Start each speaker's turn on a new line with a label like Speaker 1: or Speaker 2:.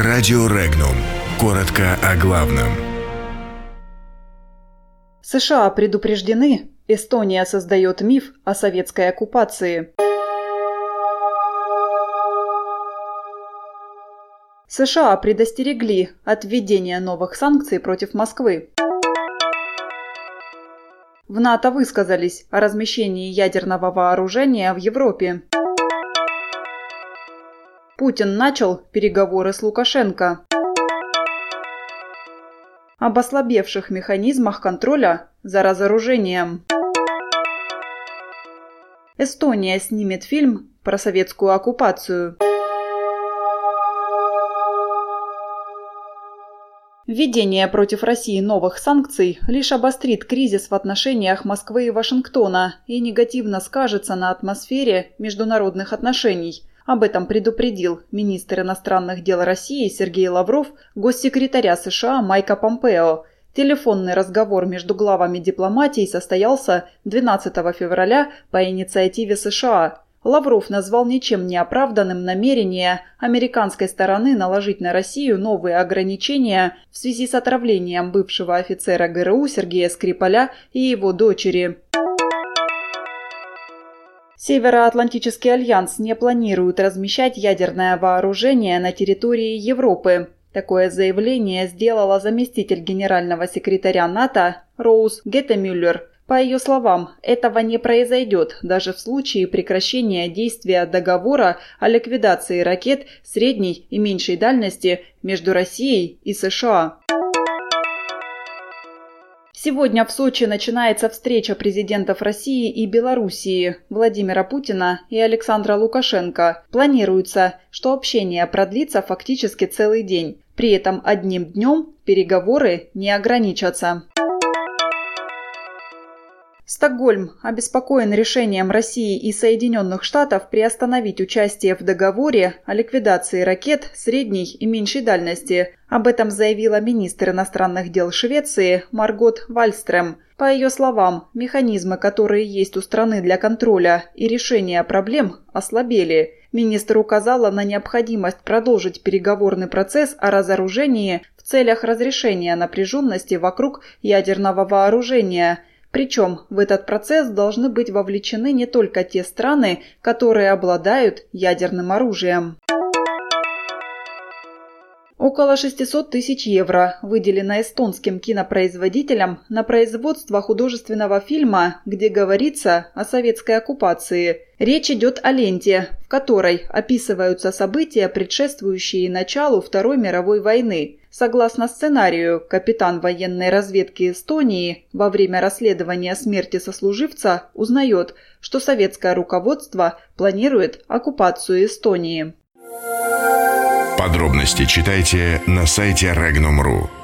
Speaker 1: Радио Регнум. Коротко о главном.
Speaker 2: США предупреждены, Эстония создает миф о советской оккупации. США предостерегли от введения новых санкций против Москвы. В НАТО высказались о размещении ядерного вооружения в Европе. Путин начал переговоры с Лукашенко. Об ослабевших механизмах контроля за разоружением. Эстония снимет фильм про советскую оккупацию. Введение против России новых санкций лишь обострит кризис в отношениях Москвы и Вашингтона и негативно скажется на атмосфере международных отношений – об этом предупредил министр иностранных дел России Сергей Лавров госсекретаря США Майка Помпео. Телефонный разговор между главами дипломатии состоялся 12 февраля по инициативе США. Лавров назвал ничем не оправданным намерение американской стороны наложить на Россию новые ограничения в связи с отравлением бывшего офицера ГРУ Сергея Скрипаля и его дочери. Североатлантический альянс не планирует размещать ядерное вооружение на территории Европы. Такое заявление сделала заместитель генерального секретаря НАТО Роуз Геттемюллер. По ее словам, этого не произойдет даже в случае прекращения действия договора о ликвидации ракет средней и меньшей дальности между Россией и США. Сегодня в Сочи начинается встреча президентов России и Белоруссии Владимира Путина и Александра Лукашенко. Планируется, что общение продлится фактически целый день. При этом одним днем переговоры не ограничатся. Стокгольм обеспокоен решением России и Соединенных Штатов приостановить участие в договоре о ликвидации ракет средней и меньшей дальности. Об этом заявила министр иностранных дел Швеции Маргот Вальстрем. По ее словам, механизмы, которые есть у страны для контроля и решения проблем, ослабели. Министр указала на необходимость продолжить переговорный процесс о разоружении в целях разрешения напряженности вокруг ядерного вооружения – причем в этот процесс должны быть вовлечены не только те страны, которые обладают ядерным оружием. Около 600 тысяч евро выделено эстонским кинопроизводителям на производство художественного фильма, где говорится о советской оккупации. Речь идет о ленте, в которой описываются события, предшествующие началу Второй мировой войны. Согласно сценарию, капитан военной разведки Эстонии во время расследования смерти сослуживца узнает, что советское руководство планирует оккупацию Эстонии.
Speaker 1: Подробности читайте на сайте Regnum.ru.